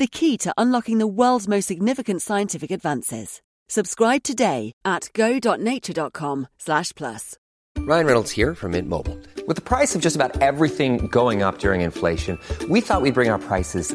the key to unlocking the world's most significant scientific advances. Subscribe today at go.nature.com slash plus. Ryan Reynolds here from Mint Mobile. With the price of just about everything going up during inflation, we thought we'd bring our prices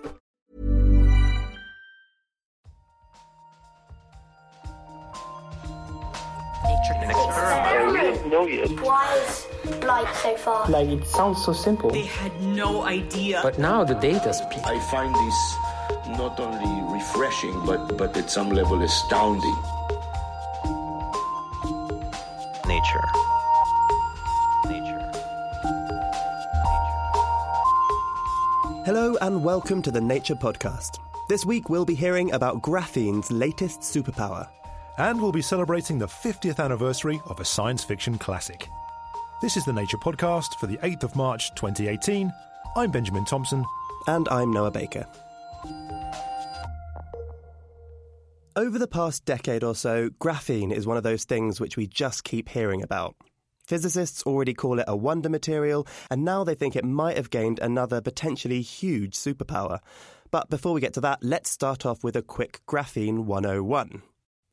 I didn't know yet. Why is light so far? Like it sounds so simple. They had no idea. But now the data speaks. I find this not only refreshing, but, but at some level astounding. Nature. Nature. Hello and welcome to the Nature Podcast. This week we'll be hearing about graphene's latest superpower. And we'll be celebrating the 50th anniversary of a science fiction classic. This is the Nature Podcast for the 8th of March 2018. I'm Benjamin Thompson. And I'm Noah Baker. Over the past decade or so, graphene is one of those things which we just keep hearing about. Physicists already call it a wonder material, and now they think it might have gained another potentially huge superpower. But before we get to that, let's start off with a quick Graphene 101.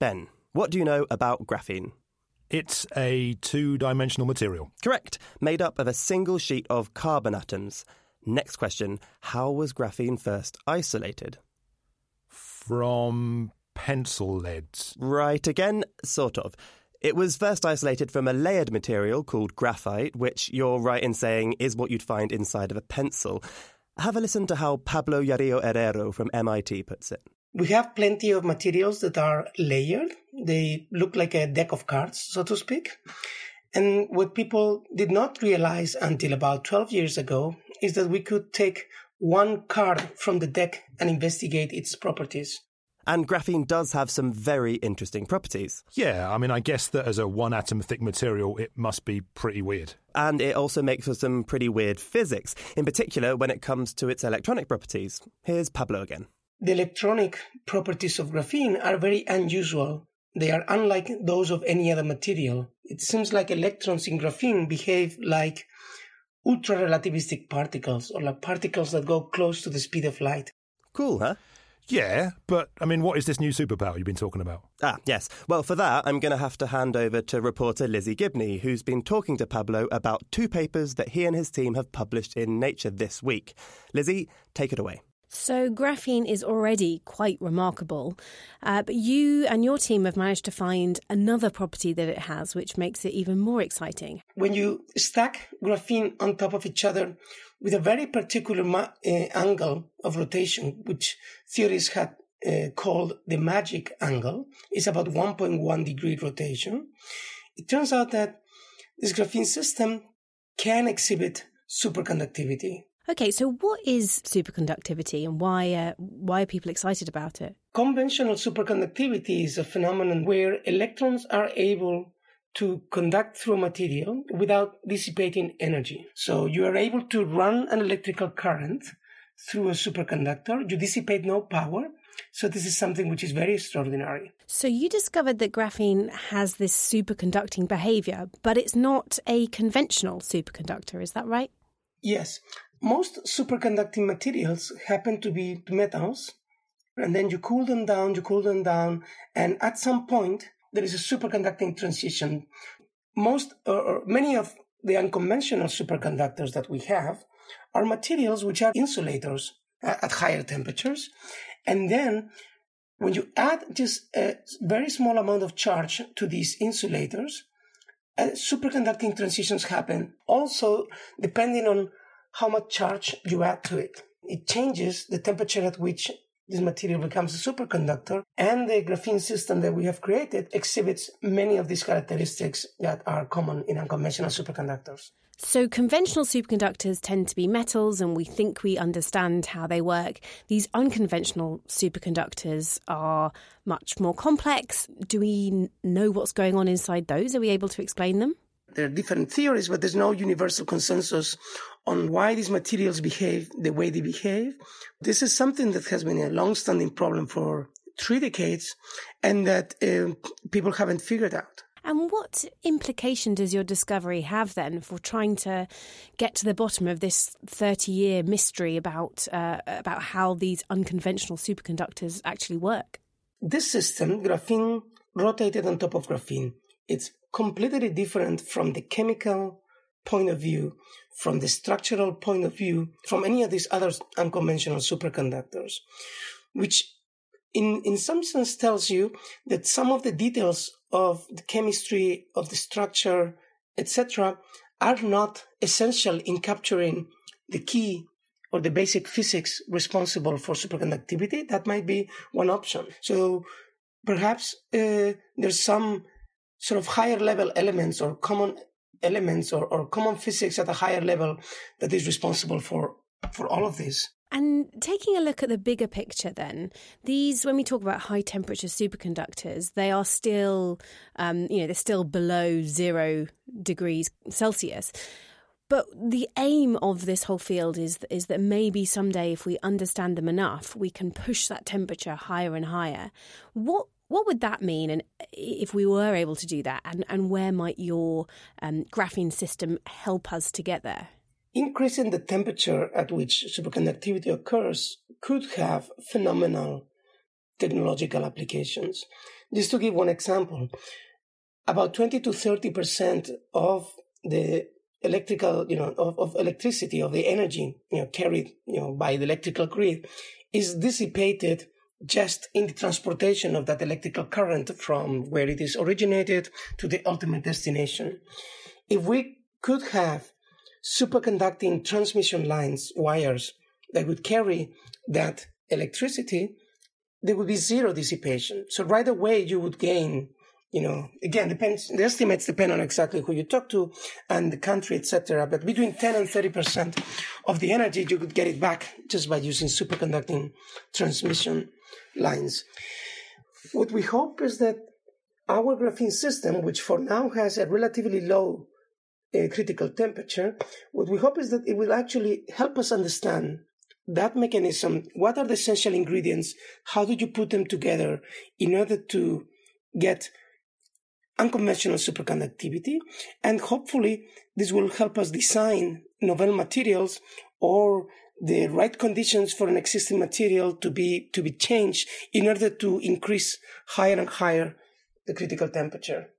Ben, what do you know about graphene? It's a two dimensional material. Correct, made up of a single sheet of carbon atoms. Next question How was graphene first isolated? From pencil leads. Right again, sort of. It was first isolated from a layered material called graphite, which you're right in saying is what you'd find inside of a pencil. Have a listen to how Pablo Jarillo-Herrero from MIT puts it. We have plenty of materials that are layered. They look like a deck of cards, so to speak. And what people did not realize until about 12 years ago is that we could take one card from the deck and investigate its properties. And graphene does have some very interesting properties. Yeah, I mean, I guess that as a one atom thick material, it must be pretty weird. And it also makes for some pretty weird physics, in particular when it comes to its electronic properties. Here's Pablo again. The electronic properties of graphene are very unusual. They are unlike those of any other material. It seems like electrons in graphene behave like ultra relativistic particles, or like particles that go close to the speed of light. Cool, huh? Yeah, but I mean, what is this new superpower you've been talking about? Ah, yes. Well, for that, I'm going to have to hand over to reporter Lizzie Gibney, who's been talking to Pablo about two papers that he and his team have published in Nature this week. Lizzie, take it away. So, graphene is already quite remarkable, uh, but you and your team have managed to find another property that it has, which makes it even more exciting. When you stack graphene on top of each other with a very particular ma- uh, angle of rotation, which theorists had uh, called the magic angle, is about 1.1 degree rotation, it turns out that this graphene system can exhibit superconductivity. Okay, so what is superconductivity and why uh, why are people excited about it? Conventional superconductivity is a phenomenon where electrons are able to conduct through a material without dissipating energy. So you are able to run an electrical current through a superconductor. You dissipate no power. So this is something which is very extraordinary. So you discovered that graphene has this superconducting behavior, but it's not a conventional superconductor, is that right? Yes. Most superconducting materials happen to be metals, and then you cool them down, you cool them down, and at some point there is a superconducting transition. Most or, many of the unconventional superconductors that we have are materials which are insulators at, at higher temperatures, and then when you add just a very small amount of charge to these insulators, uh, superconducting transitions happen. Also, depending on how much charge you add to it, it changes the temperature at which this material becomes a superconductor. And the graphene system that we have created exhibits many of these characteristics that are common in unconventional superconductors. So, conventional superconductors tend to be metals, and we think we understand how they work. These unconventional superconductors are much more complex. Do we know what's going on inside those? Are we able to explain them? There are different theories, but there's no universal consensus on why these materials behave the way they behave. This is something that has been a long-standing problem for three decades, and that uh, people haven't figured out. And what implication does your discovery have then for trying to get to the bottom of this 30 year mystery about, uh, about how these unconventional superconductors actually work? This system, graphene rotated on top of graphene, it's completely different from the chemical point of view, from the structural point of view, from any of these other unconventional superconductors, which in, in some sense tells you that some of the details of the chemistry, of the structure, etc., are not essential in capturing the key or the basic physics responsible for superconductivity. That might be one option. So perhaps uh, there's some sort of higher level elements or common elements or, or common physics at a higher level that is responsible for for all of this. And taking a look at the bigger picture, then, these, when we talk about high temperature superconductors, they are still, um, you know, they're still below zero degrees Celsius. But the aim of this whole field is is that maybe someday, if we understand them enough, we can push that temperature higher and higher. What what would that mean, and if we were able to do that, and, and where might your um, graphene system help us to get there? increasing the temperature at which superconductivity occurs could have phenomenal technological applications. Just to give one example, about 20 to 30 percent of the electrical, you know, of, of, electricity, of the energy, you know, carried, you know, by the electrical grid is dissipated just in the transportation of that electrical current from where it is originated to the ultimate destination. If we could have superconducting transmission lines, wires that would carry that electricity, there would be zero dissipation. So right away you would gain, you know, again, depends, the estimates depend on exactly who you talk to and the country, etc. But between 10 and 30% of the energy, you could get it back just by using superconducting transmission lines. What we hope is that our graphene system, which for now has a relatively low a critical temperature, what we hope is that it will actually help us understand that mechanism. What are the essential ingredients? How do you put them together in order to get unconventional superconductivity? And hopefully, this will help us design novel materials or the right conditions for an existing material to be to be changed in order to increase higher and higher the critical temperature.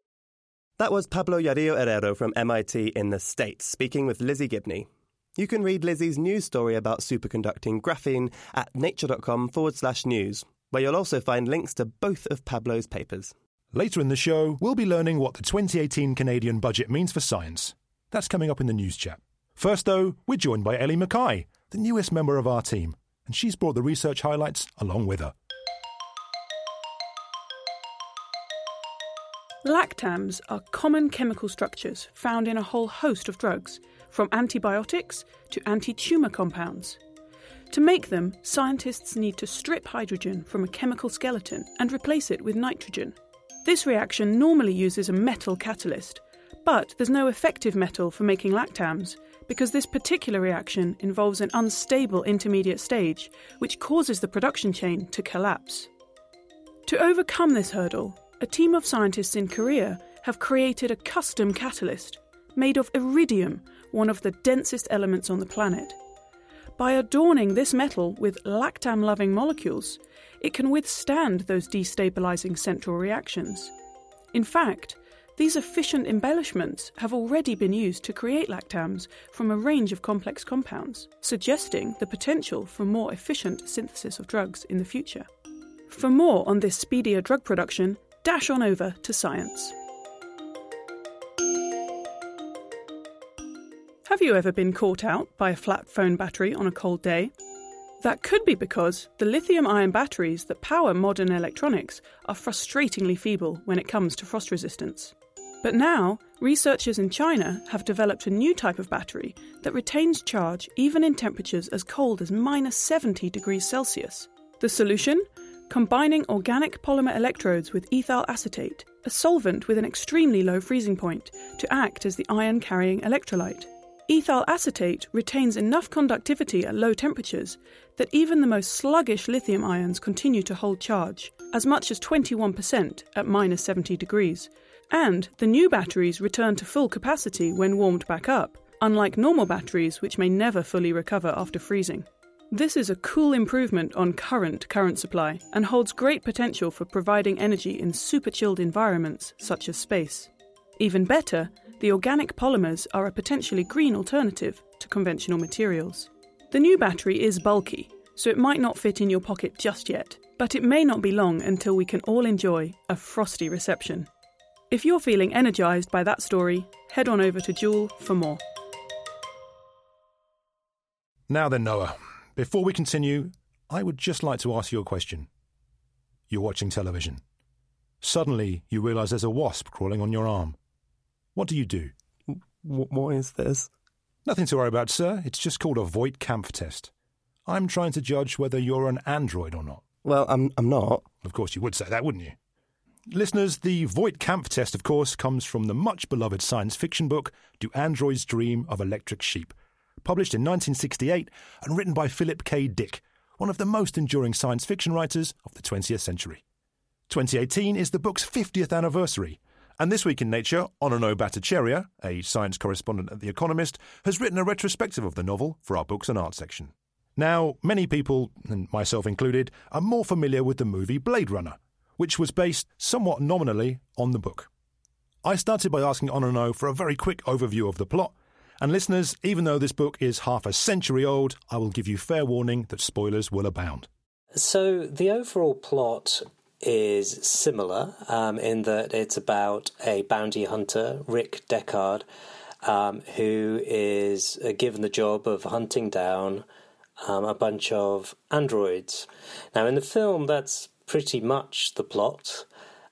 That was Pablo Jarillo-Herrero from MIT in the States, speaking with Lizzie Gibney. You can read Lizzie's news story about superconducting graphene at nature.com forward slash news, where you'll also find links to both of Pablo's papers. Later in the show, we'll be learning what the 2018 Canadian budget means for science. That's coming up in the news chat. First, though, we're joined by Ellie Mackay, the newest member of our team, and she's brought the research highlights along with her. Lactams are common chemical structures found in a whole host of drugs, from antibiotics to anti tumour compounds. To make them, scientists need to strip hydrogen from a chemical skeleton and replace it with nitrogen. This reaction normally uses a metal catalyst, but there's no effective metal for making lactams because this particular reaction involves an unstable intermediate stage, which causes the production chain to collapse. To overcome this hurdle, a team of scientists in Korea have created a custom catalyst made of iridium, one of the densest elements on the planet. By adorning this metal with lactam loving molecules, it can withstand those destabilizing central reactions. In fact, these efficient embellishments have already been used to create lactams from a range of complex compounds, suggesting the potential for more efficient synthesis of drugs in the future. For more on this speedier drug production, dash on over to science. Have you ever been caught out by a flat phone battery on a cold day? That could be because the lithium ion batteries that power modern electronics are frustratingly feeble when it comes to frost resistance. But now, researchers in China have developed a new type of battery that retains charge even in temperatures as cold as minus 70 degrees Celsius. The solution? Combining organic polymer electrodes with ethyl acetate, a solvent with an extremely low freezing point, to act as the ion carrying electrolyte. Ethyl acetate retains enough conductivity at low temperatures that even the most sluggish lithium ions continue to hold charge, as much as 21% at minus 70 degrees. And the new batteries return to full capacity when warmed back up, unlike normal batteries which may never fully recover after freezing. This is a cool improvement on current current supply and holds great potential for providing energy in super chilled environments such as space. Even better, the organic polymers are a potentially green alternative to conventional materials. The new battery is bulky, so it might not fit in your pocket just yet, but it may not be long until we can all enjoy a frosty reception. If you're feeling energized by that story, head on over to Joule for more. Now then, Noah, before we continue, I would just like to ask you a question. You're watching television. Suddenly, you realise there's a wasp crawling on your arm. What do you do? what is this? Nothing to worry about, sir. It's just called a Voight Kampff test. I'm trying to judge whether you're an android or not. Well, I'm, I'm not. Of course, you would say that, wouldn't you? Listeners, the Voight Kampff test, of course, comes from the much beloved science fiction book Do Androids Dream of Electric Sheep, published in 1968 and written by Philip K. Dick, one of the most enduring science fiction writers of the 20th century. 2018 is the book's 50th anniversary, and this week in Nature, Ananyo Bhattacharya, a science correspondent at The Economist, has written a retrospective of the novel for our books and art section. Now, many people, and myself included, are more familiar with the movie Blade Runner, which was based somewhat nominally on the book. I started by asking Ananyo for a very quick overview of the plot, and listeners, even though this book is half a century old, I will give you fair warning that spoilers will abound. So, the overall plot is similar um, in that it's about a bounty hunter, Rick Deckard, um, who is uh, given the job of hunting down um, a bunch of androids. Now, in the film, that's pretty much the plot.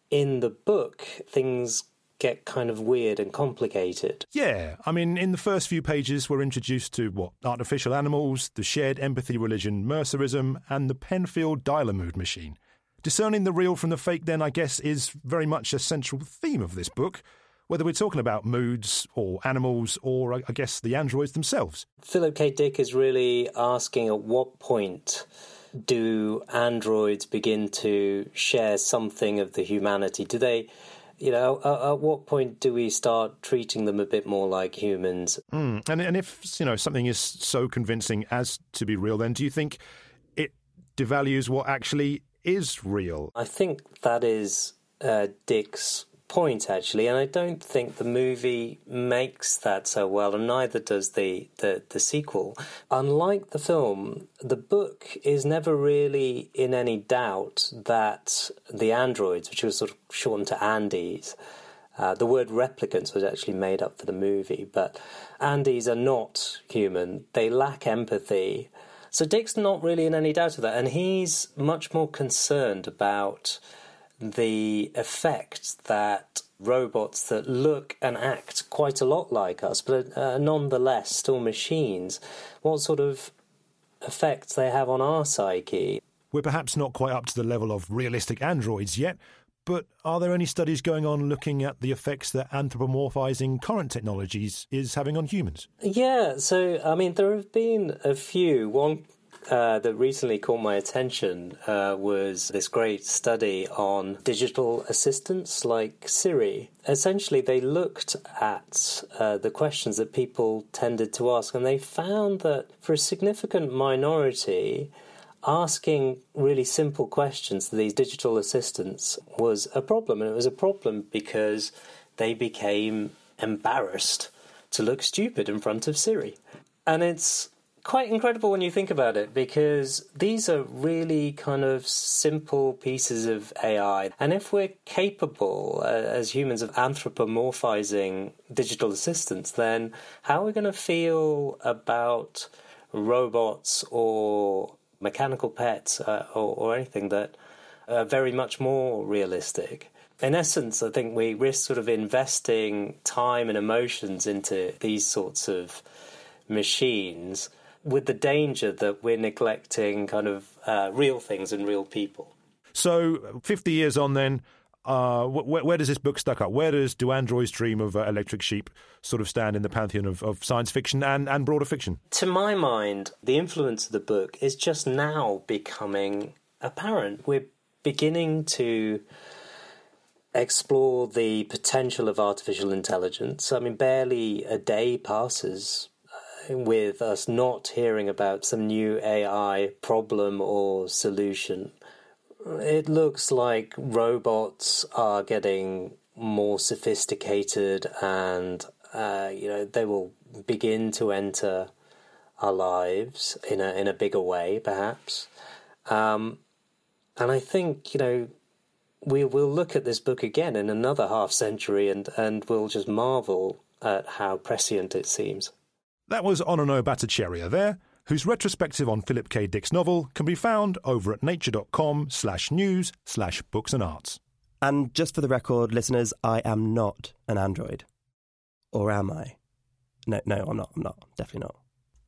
In the book, things get kind of weird and complicated. Yeah, I mean, in the first few pages, we're introduced to what? Artificial animals, the shared empathy religion, Mercerism, and the Penfield Dialer machine. Discerning the real from the fake, then, I guess, is very much a central theme of this book, whether we're talking about moods or animals or, I guess, the androids themselves. Philip K. Dick is really asking at what point do androids begin to share something of the humanity? Do they you know, at, at, what point do we start treating them a bit more like humans? Mm. And and if you know something is so convincing as to be real, then do you think it devalues what actually is real. I think that is uh, Dick's point actually, and I don't think the movie makes that so well, and neither does the, the, the sequel. Unlike the film, the book is never really in any doubt that the androids, which was sort of shortened to andys, uh, the word replicants was actually made up for the movie, but andys are not human. They lack empathy. So Dick's not really in any doubt of that, and he's much more concerned about the effect that robots that look and act quite a lot like us, but uh, nonetheless still machines, what sort of effects they have on our psyche. We're perhaps not quite up to the level of realistic androids yet, but are there any studies going on looking at the effects that anthropomorphizing current technologies is having on humans? Yeah, so I mean, there have been a few. One uh, that recently caught my attention uh, was this great study on digital assistants like Siri. Essentially, they looked at uh, the questions that people tended to ask, and they found that for a significant minority, asking really simple questions to these digital assistants was a problem. And it was a problem because they became embarrassed to look stupid in front of Siri. And it's quite incredible when you think about it because these are really kind of simple pieces of AI. And if we're capable uh, as humans of anthropomorphizing digital assistants, then how are we going to feel about robots or mechanical pets uh, or, or anything that are very much more realistic? in essence, I think we risk sort of investing time and emotions into these sorts of machines with the danger that we're neglecting kind of uh, real things and real people. So, 50 years on, then, uh, where, where, does this book stack up? Where does Do Androids Dream of uh, Electric Sheep sort of stand in the pantheon of, of, science fiction and, and broader fiction? To my mind, the influence of the book is just now becoming apparent. We're beginning to explore the potential of artificial intelligence. I mean, barely a day passes with us not hearing about some new AI problem or solution. It looks like robots are getting more sophisticated and uh, you know they will begin to enter our lives in a in a bigger way perhaps. Um, and I think you know we will look at this book again in another half century and and we'll just marvel at how prescient it seems. That was Ananyo Bhattacharya there, whose retrospective on Philip K. Dick's novel can be found over at nature.com slash news slash books and arts. And just for the record, listeners, I am not an android. Or am I? No, no, I'm not. I'm not. Definitely not.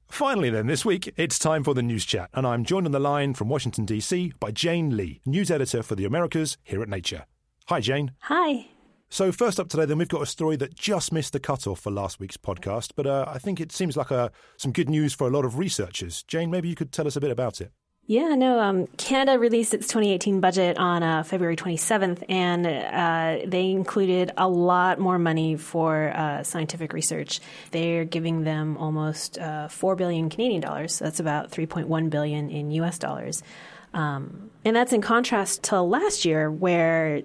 Finally, then, this week, it's time for the news chat, and I'm joined on the line from Washington, D.C. by Jane Lee, news editor for the Americas here at Nature. Hi, Jane. Hi. So, first up today, then we've got a story that just missed the cutoff for last week's podcast, but uh, I think it seems like a, uh, some good news for a lot of researchers. Jane, maybe you could tell us a bit about it. Yeah, no. Um, Canada released its 2018 budget on uh, February 27th, and uh, they included a lot more money for uh, scientific research. They're giving them almost uh, four billion Canadian dollars. So that's about 3.1 billion in U.S. dollars, um, and that's in contrast to last year, where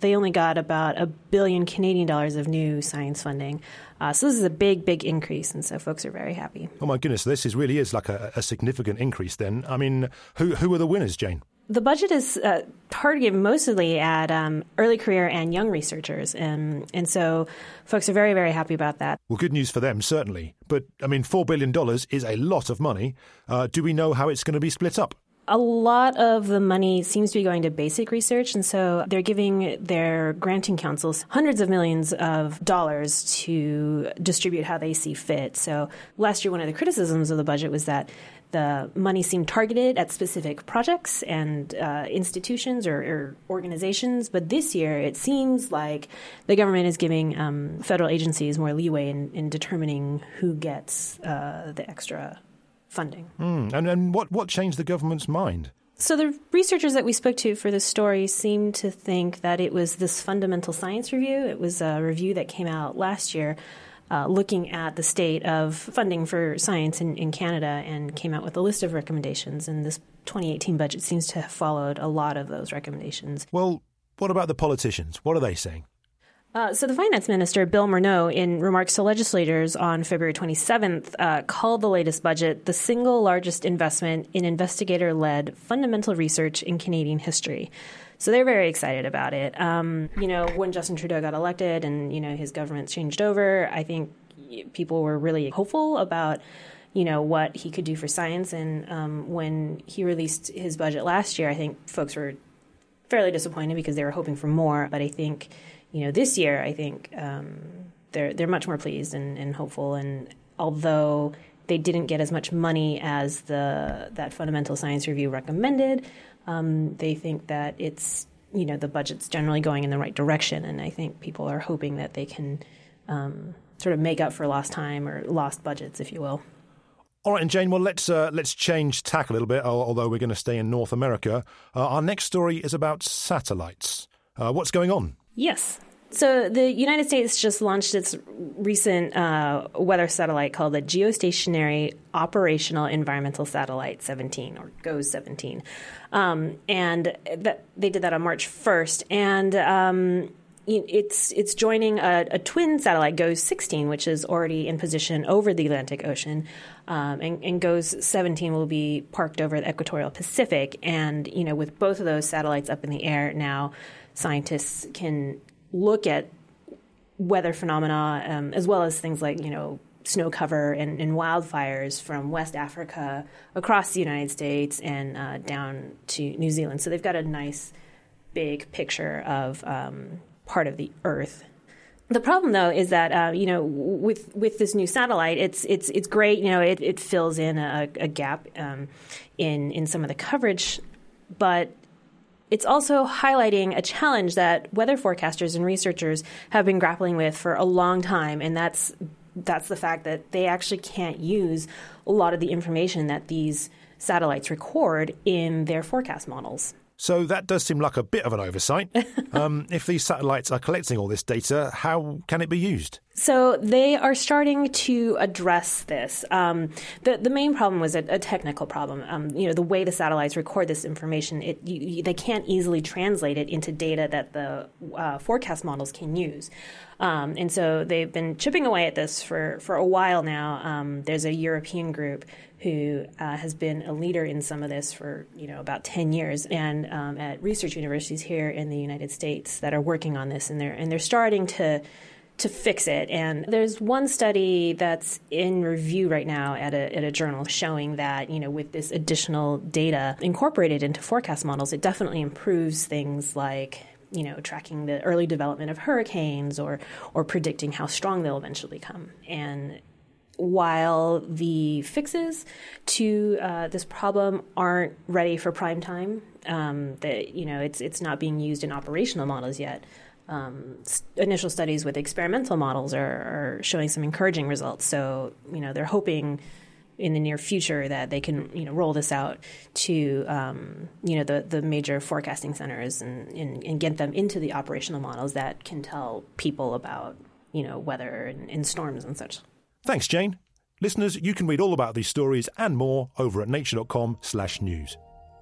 they only got about a billion Canadian dollars of new science funding. Uh, so this is a big, big increase, and so folks are very happy. Oh my goodness, this is really is like a, a significant increase. Then, I mean, who who are the winners, Jane? The budget is uh, targeted mostly at um, early career and young researchers, and and so folks are very very happy about that. Well, good news for them certainly. But I mean, four billion dollars is a lot of money. Uh, do we know how it's going to be split up? A lot of the money seems to be going to basic research, and so they're giving their granting councils hundreds of millions of dollars to distribute how they see fit. So last year, one of the criticisms of the budget was that the money seemed targeted at specific projects and uh, institutions or, or, organizations, but this year it seems like the government is giving um, federal agencies more leeway in, in determining who gets uh, the extra funding. Mm. And, and what, what changed the government's mind? So, the researchers that we spoke to for this story seemed to think that it was this fundamental science review. It was a review that came out last year uh, looking at the state of funding for science in, in Canada and came out with a list of recommendations. And this 2018 budget seems to have followed a lot of those recommendations. Well, what about the politicians? What are they saying? Uh, so, the finance minister, Bill Morneau, in remarks to legislators on February 27th, uh, called the latest budget the single largest investment in investigator led fundamental research in Canadian history. So, they're very excited about it. Um, you know, when Justin Trudeau got elected and, you know, his government changed over, I think people were really hopeful about you know what he could do for science. And um, when he released his budget last year, I think folks were fairly disappointed because they were hoping for more. But I think you know, this year I think um, they're they're much more pleased and, and hopeful. And although they didn't get as much money as the that fundamental science review recommended, um, they think that it's you know the budget's generally going in the right direction, and I think people are hoping that they can um, sort of make up for lost time or lost budgets, if you will. All right, and Jane. Well, let's uh, let's change tack a little bit. Although we're going to stay in North America, uh, our next story is about satellites. Uh, what's going on? Yes. So the United States just launched its recent uh, weather satellite called the Geostationary Operational Environmental Satellite 17, or GOES 17, um, and they did that on March 1st. And um, it's it's joining a, a, twin satellite, GOES 16, which is already in position over the Atlantic Ocean, um, and, and GOES 17 will be parked over the equatorial Pacific. And you know, with both of those satellites up in the air now, scientists can look at weather phenomena um, as well as things like you know snow cover and, and, wildfires from West Africa across the United States and uh, down to New Zealand. So they've got a nice big picture of um, part of the Earth. The problem, though, is that uh, you know with with this new satellite, it's it's it's great. You know, it, it fills in a, a gap um, in in some of the coverage, but it's also highlighting a challenge that weather forecasters and researchers have been grappling with for a long time, and that's that's the fact that they actually can't use a lot of the information that these satellites record in their forecast models. So that does seem like a bit of an oversight. um, if these satellites are collecting all this data, how can it be used? So they are starting to address this. Um, the the main problem was a, a technical problem. Um, you know, the way the satellites record this information, it you, you, they can't easily translate it into data that the uh, forecast models can use. Um, and so they've been chipping away at this for for a while now. Um, there's a European group who uh, has been a leader in some of this for you know about 10 years and um, at research universities here in the United States that are working on this and they're and they're starting to to fix it and there's one study that's in review right now at a, at a journal showing that you know with this additional data incorporated into forecast models it definitely improves things like you know, tracking the early development of hurricanes or or predicting how strong they'll eventually come. And while the fixes to uh, this problem aren't ready for prime time, um, that you know it's it's not being used in operational models yet. Um, initial studies with experimental models are, are, showing some encouraging results. So you know they're hoping in the near future that they can you know roll this out to um, you know the the major forecasting centers and, and, and get them into the operational models that can tell people about you know weather and, and storms and such. Thanks, Jane. Listeners, you can read all about these stories and more over at nature.com/news.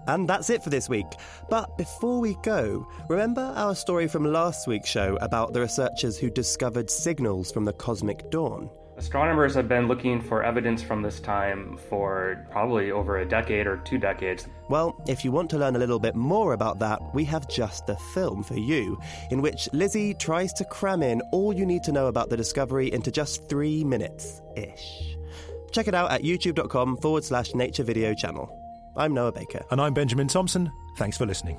And that's it for this week. But before we go, remember our story from last week's show about the researchers who discovered signals from the cosmic dawn? Astronomers have been looking for evidence from this time for probably over a decade or two decades. Well, if you want to learn a little bit more about that, we have just the film for you, in which Lizzie tries to cram in all you need to know about the discovery into just three minutes ish. Check it out at youtube.com forward slash nature video channel. I'm Noah Baker. And I'm Benjamin Thompson. Thanks for listening.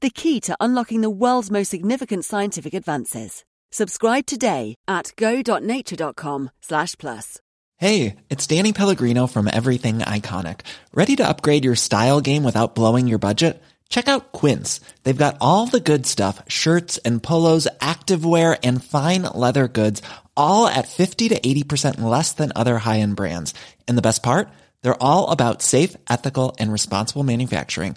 the key to unlocking the world's most significant scientific advances. Subscribe today at go.nature.com slash plus. Hey, it's Danny Pellegrino from Everything Iconic. Ready to upgrade your style game without blowing your budget? Check out Quince. They've got all the good stuff, shirts and polos, activewear, and fine leather goods, all at 50 to 80% less than other high-end brands. And the best part? They're all about safe, ethical, and responsible manufacturing.